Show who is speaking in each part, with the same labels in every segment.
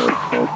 Speaker 1: Tattoo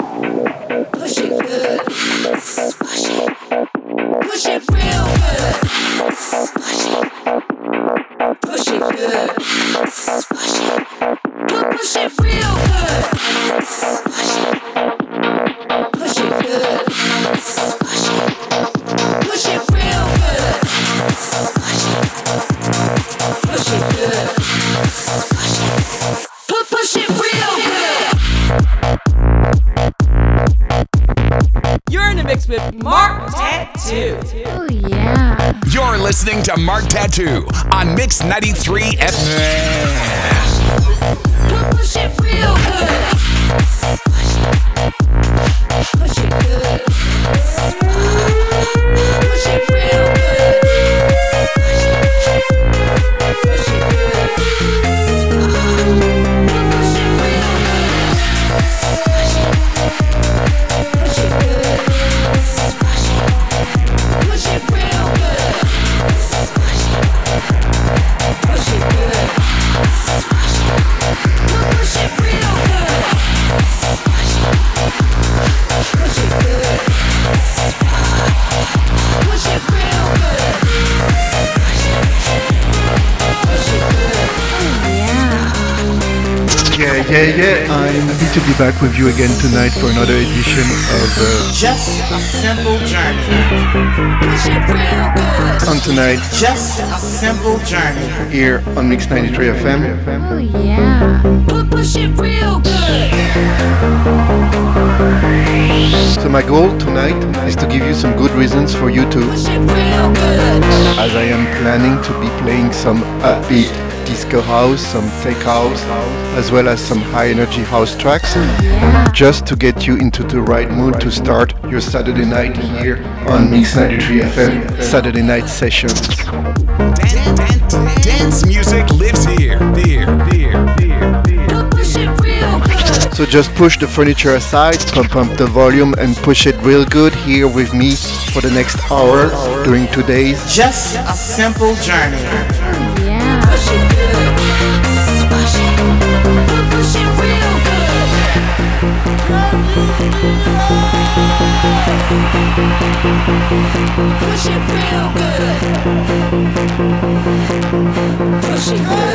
Speaker 2: be back with you again tonight for another edition of uh,
Speaker 3: Just a Simple Journey.
Speaker 2: On tonight,
Speaker 3: Just a Simple Journey.
Speaker 2: Here on Mix 93 FM.
Speaker 4: Oh, yeah. Push it real good.
Speaker 2: So, my goal tonight is to give you some good reasons for you to, as I am planning to be playing some upbeat disco house, some tech house, as well as some high energy house tracks, just to get you into the right mood to start your Saturday night here on Mix 93 FM Saturday night session.
Speaker 1: Dance music lives here, here, here, here.
Speaker 2: So just push the furniture aside, pump up the volume and push it real good here with me for the next hour during today's
Speaker 3: Just a Simple Journey.
Speaker 4: Push it real good. Push it good.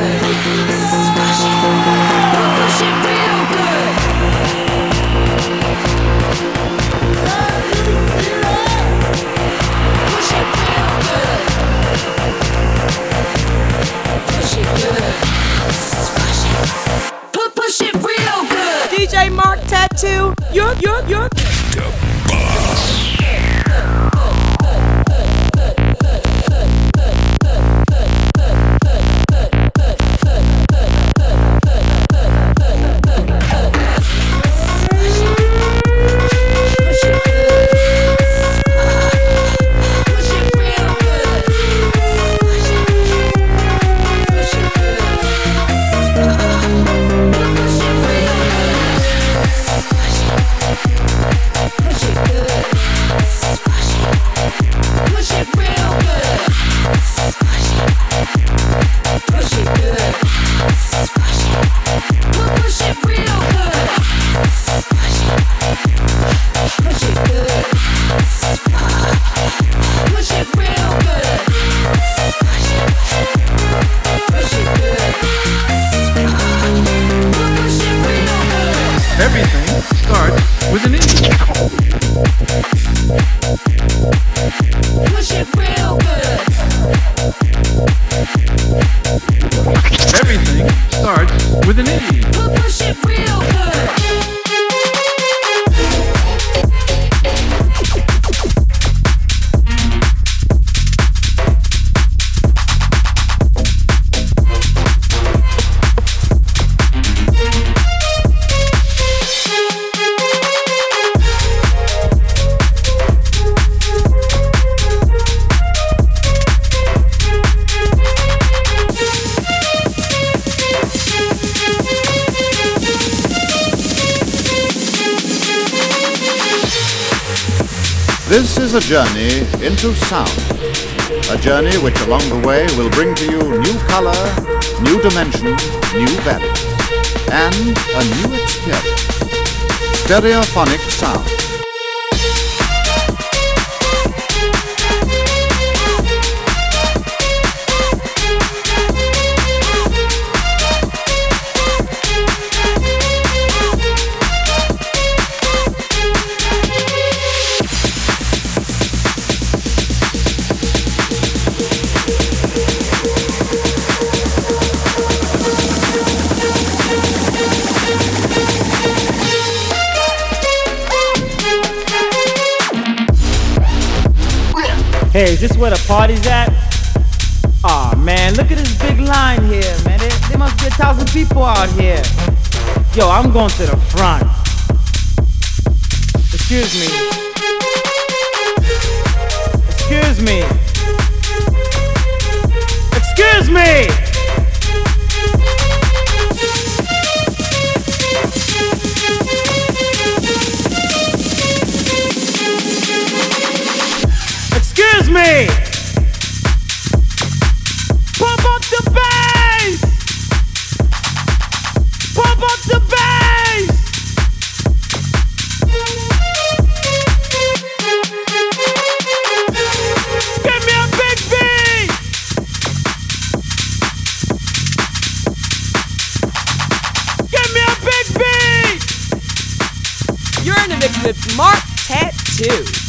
Speaker 5: A journey into sound. A journey which along the way will bring to you new color, new dimension, new values, and a new experience. Stereophonic sound.
Speaker 6: Hey, is this where the party's at? Aw, man, look at this big line here, man. There, there must be a thousand people out here. Yo, I'm going to the front. Excuse me. Excuse me. Excuse me! Me! Pump up the bass! Pump up the bass! A a!
Speaker 3: You're in the mix with Marc Tattoo.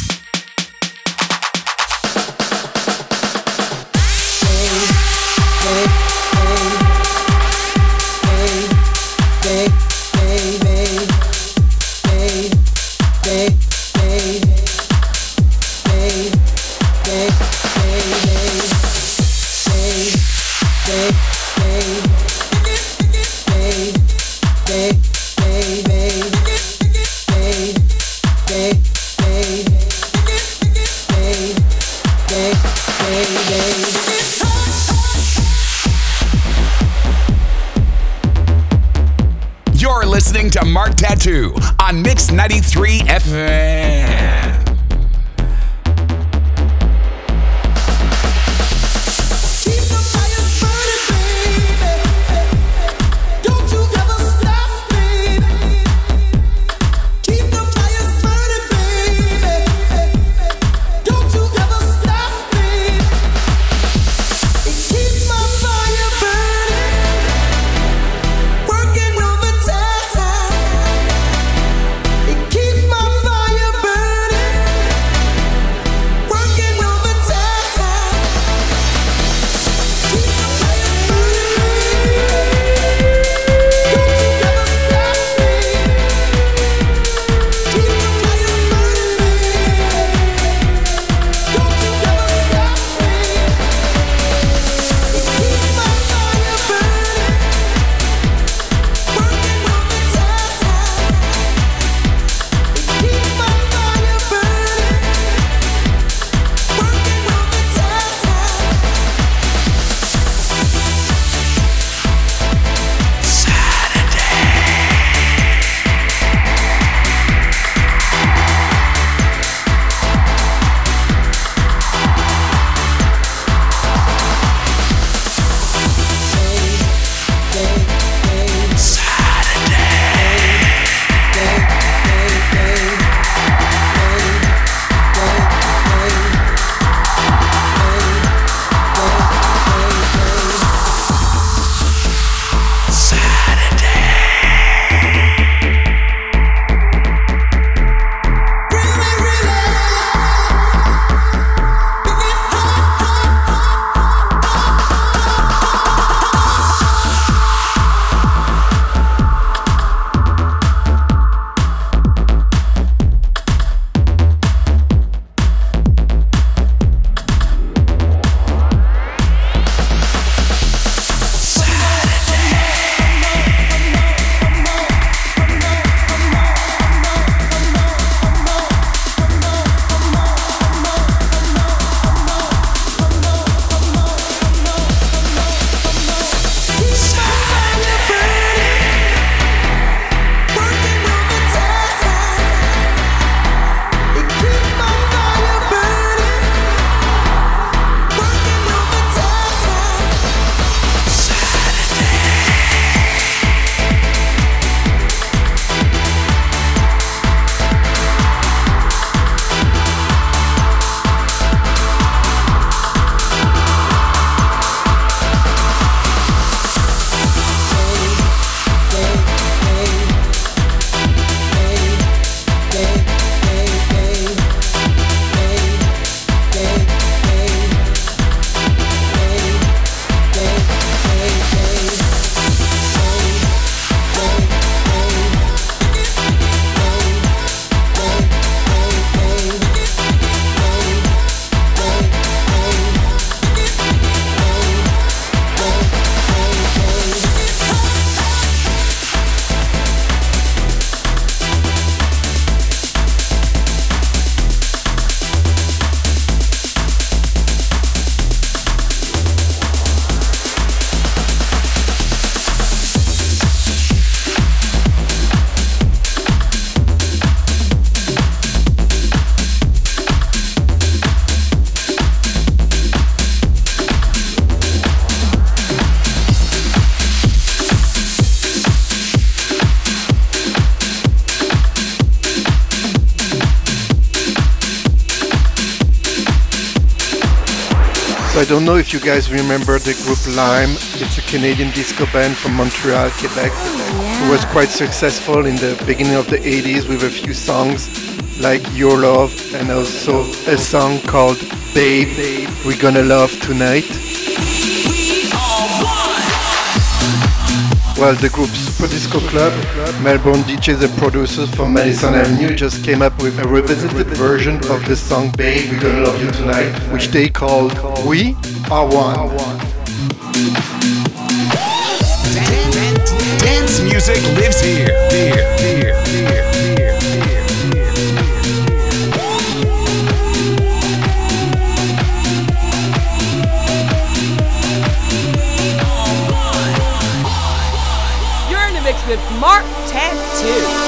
Speaker 2: I don't know if you guys remember the group Lime. It's a Canadian disco band from Montreal, Quebec. Oh, it was quite successful in the beginning of the 80s with a few songs like Your Love and also a song called Babe, We're Gonna Love Tonight. Well, the group Super Disco Club, Melbourne DJs and producers from Madison Avenue just came up with a revisited version of the song Babe, We're Gonna Love You Tonight, which they called We Are One.
Speaker 1: Dance music lives here. Here, here, here,
Speaker 7: Tattoo.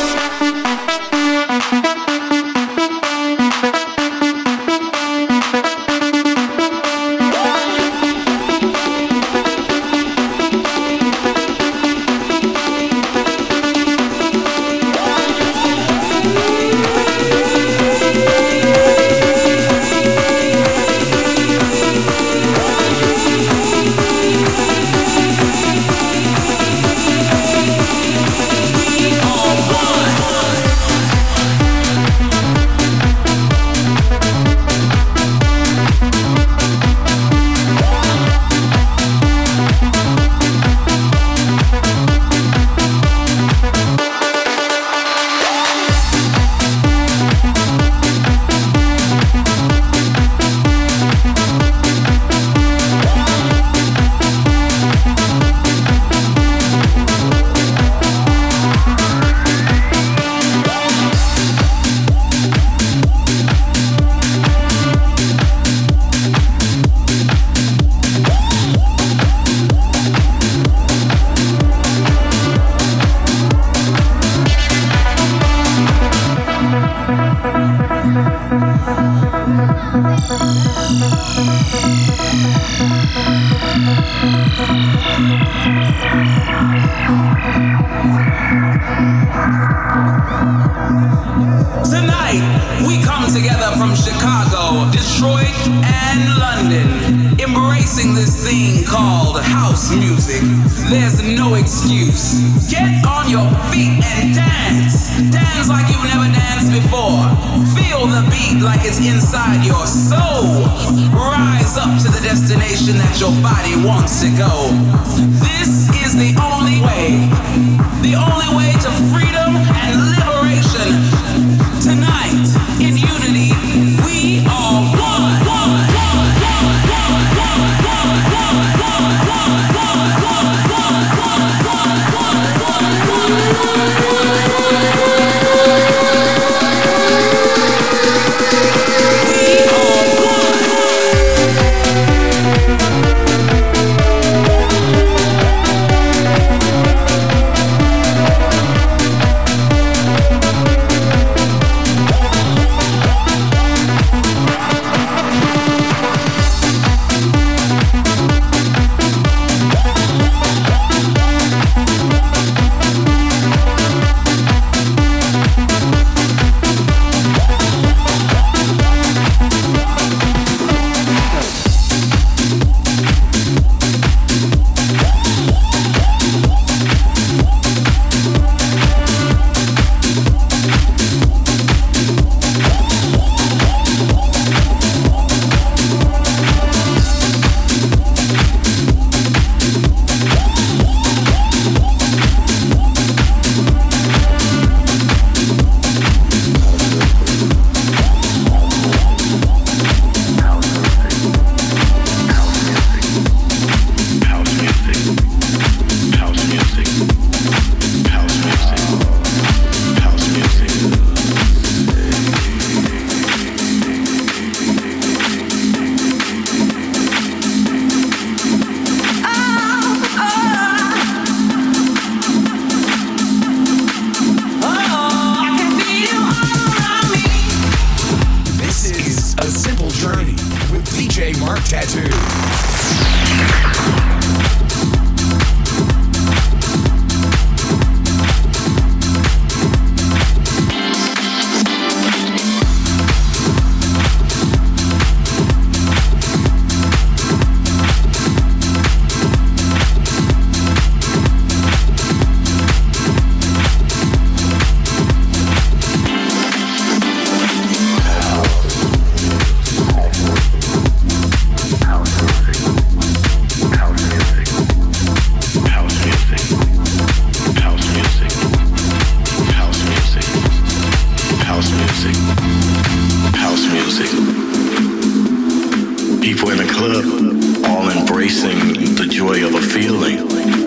Speaker 8: Embracing the
Speaker 4: joy of a feeling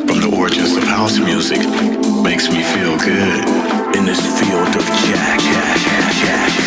Speaker 4: from the origins of house music makes me feel good in this field of jack, jack, jack, jack,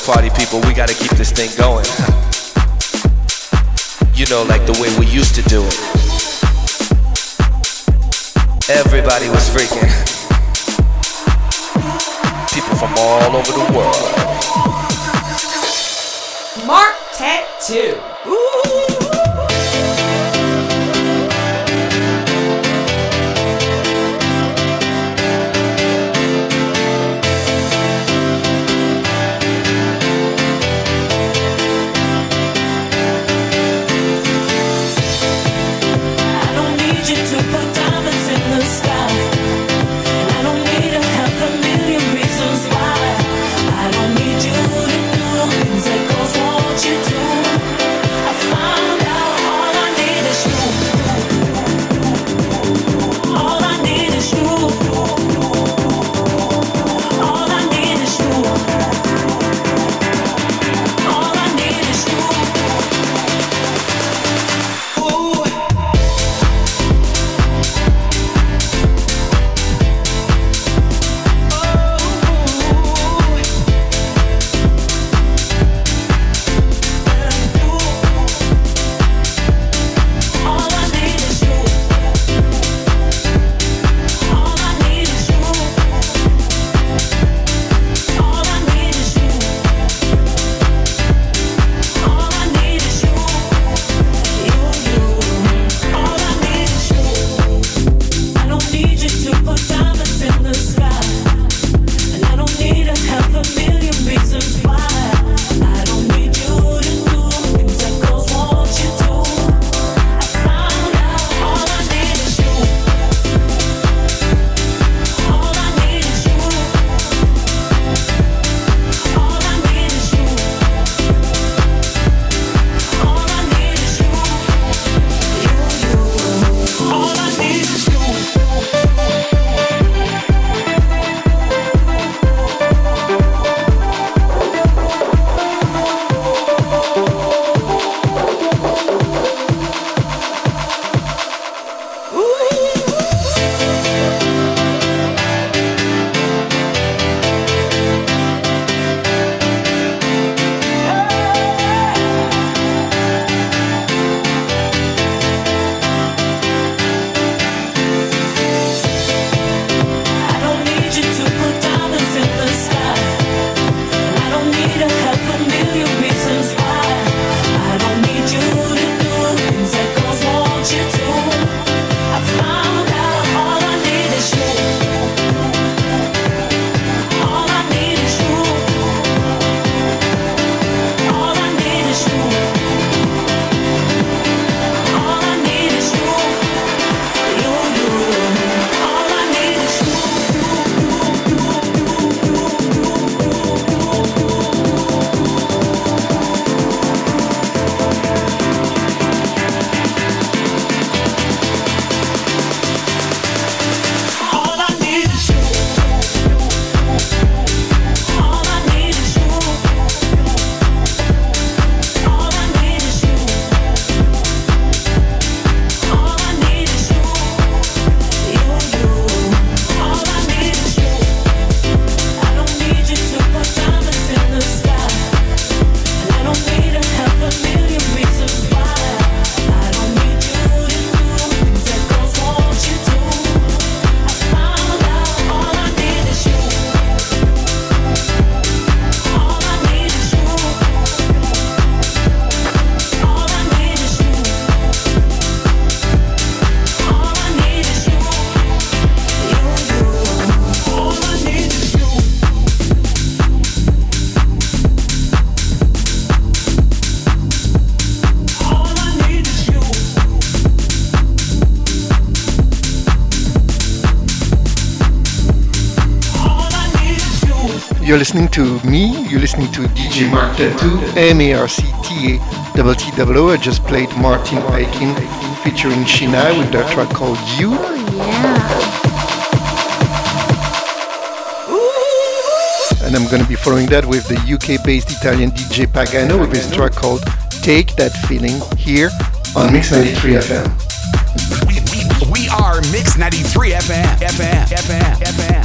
Speaker 9: Party people, we gotta keep this thing going. You know, like the way we used to do it. Everybody was freaking. People from all over the world.
Speaker 4: Marc Tattoo.
Speaker 10: Ooh.
Speaker 2: You're listening to me, you're listening to DJ Marc Tattoo, M-A-R-C-T-A-T-T-O. I just played Martin Aiken featuring Shina with their track called You.
Speaker 10: Oh,
Speaker 2: and I'm going to be following that with the UK-based Italian DJ Pagano with his track called Take That Feeling here on Mix 93 FM.
Speaker 1: We, we, we are Mix 93 FM. FM. FM. FM.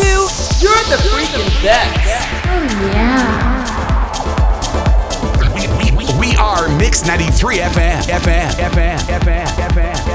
Speaker 11: You, you're the freaking best.
Speaker 12: Oh yeah.
Speaker 1: We, are Mix 93 FM. FM. FM. FM. FM. FM. FM.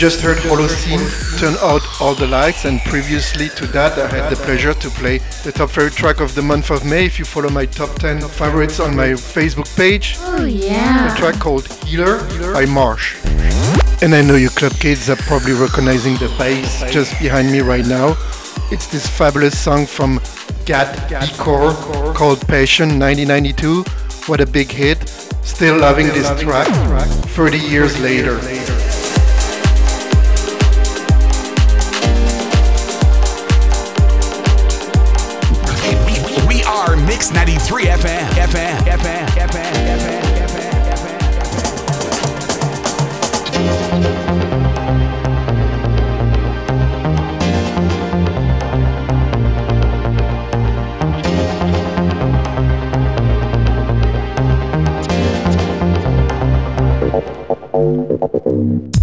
Speaker 2: Just heard Holocene turn out all the lights, and previously to that, I had the pleasure to play the top favorite track of the month of May. If you follow my top 10 favorites on my Facebook page,
Speaker 12: Oh yeah.
Speaker 2: a track called Healer by Marsh. And I know you club kids are probably recognizing the bass just behind me right now. It's this fabulous song from Gat Decor called Passion 1992. What a big hit. Still loving this track 30 years later.
Speaker 1: Are Mix 93 FM. FM. FM. FM. FM.
Speaker 7: Marc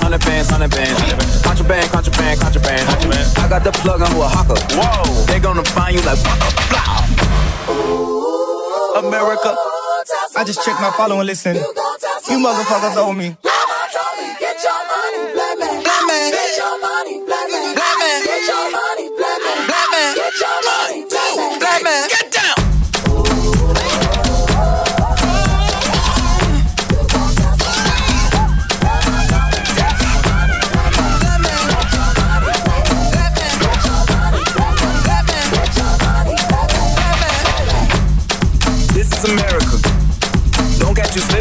Speaker 7: Hundred bands, hundred bands, hundred bands. Contraband, contraband, contraband. I got the plug on Oaxaca. Whoa. They gonna find you like waka, blah.
Speaker 13: America. I just checked my follow and listen. You motherfuckers owe me.
Speaker 10: Get your money, black man. Black man. Get your money, black man. Black man. Get your money, black man. Black man. Get your money, black man. Black man.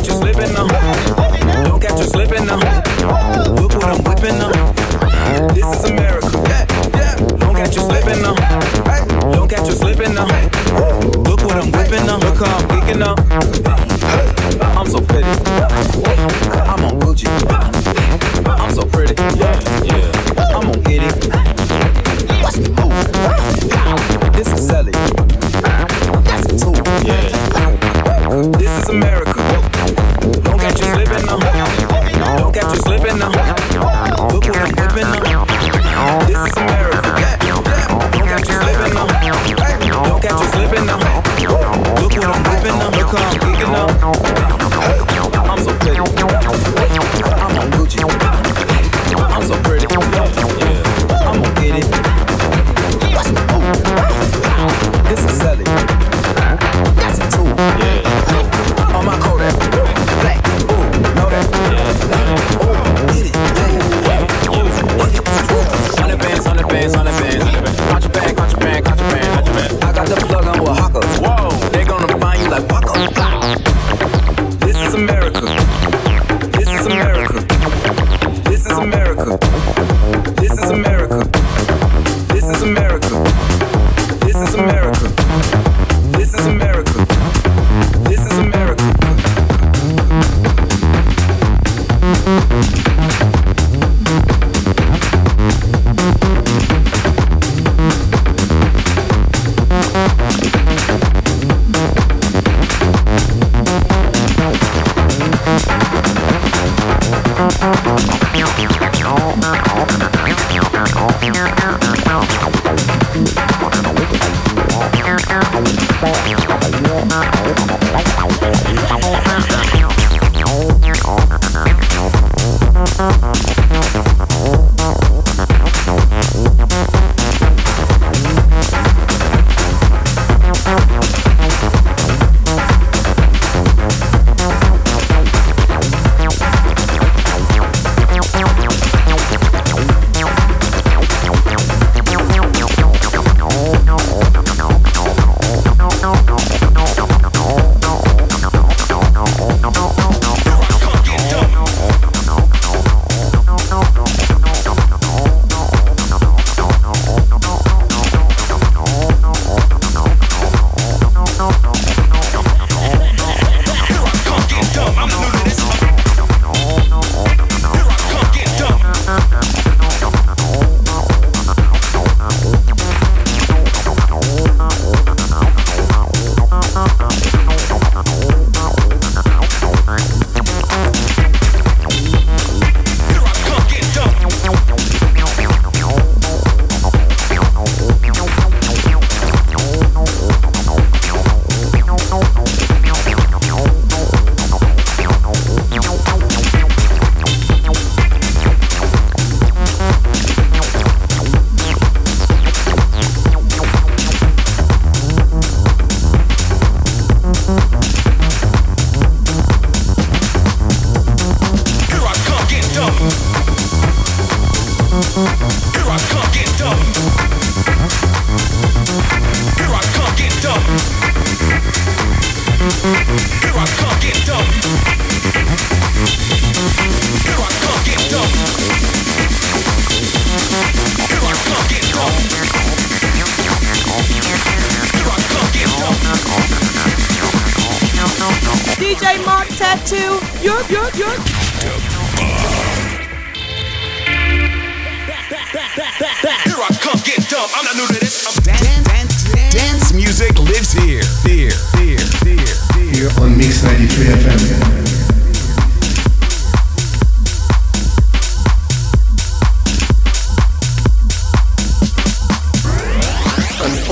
Speaker 7: Catch you slipping now. Don't catch you slipping now. Look what I'm whipping now. This is America. Don't catch you slipping now. Don't catch you slipping now. Look what I'm whipping now. Look how I'm geeking up. I'm so pretty. I'm on Gucci. I'm so pretty. Yeah, yeah. I'm gonna get it. Ooh.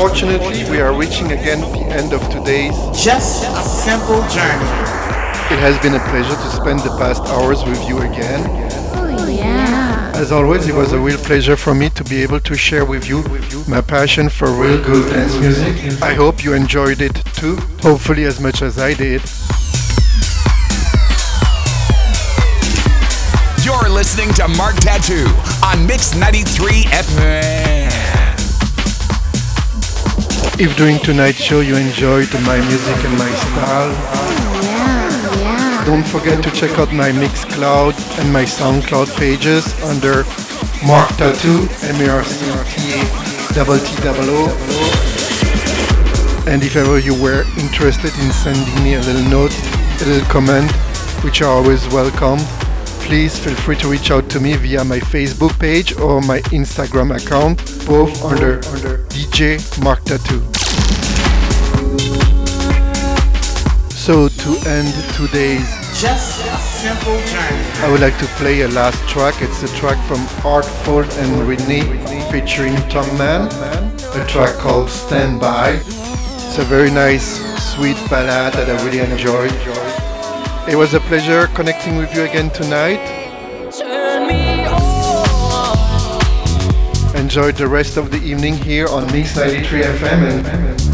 Speaker 2: Unfortunately, we are reaching again the end of today's.
Speaker 3: Just a simple journey.
Speaker 2: It has been a pleasure to spend the past hours with you again.
Speaker 12: Oh yeah.
Speaker 2: As always, it was a real pleasure for me to be able to share with you my passion for real good dance music. I hope you enjoyed it too, hopefully as much as I did.
Speaker 1: You're listening to Marc Tattoo on Mix 93 FM.
Speaker 2: If during tonight's show you enjoyed my music and my style, oh,
Speaker 12: Yeah, yeah.
Speaker 2: don't forget to check out my Mixcloud and my SoundCloud pages under Marc Tattoo, M-A-R-C-T-A double T double O. And if ever you were interested in sending me a little note, a little comment, which are always welcome, please feel free to reach out to me via my Facebook page or my Instagram account, both under, under DJ Marc Tattoo. So to end today's
Speaker 3: Just a simple journey.
Speaker 2: I would like to play a last track. It's a track from Artful and Whitney featuring Tom Mann, a track called Stand By. It's a very nice, sweet ballad that I really enjoyed. It was a pleasure connecting with you again tonight. Enjoy the rest of the evening here on Mix 93 FM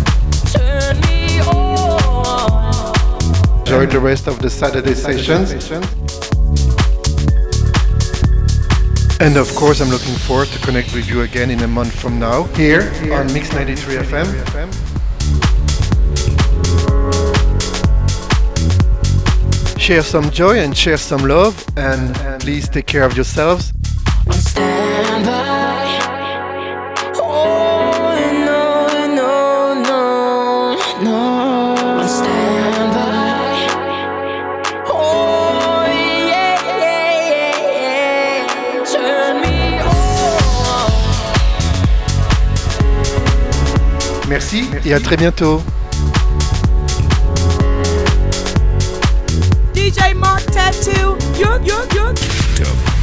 Speaker 2: enjoy the rest of the Saturday sessions. And of course, I'm looking forward to connect with you again in a month from now here on Mix 93 FM. Share some joy and share some love, and please take care of yourselves. Merci et à très bientôt.
Speaker 4: Tattoo. You're, you're,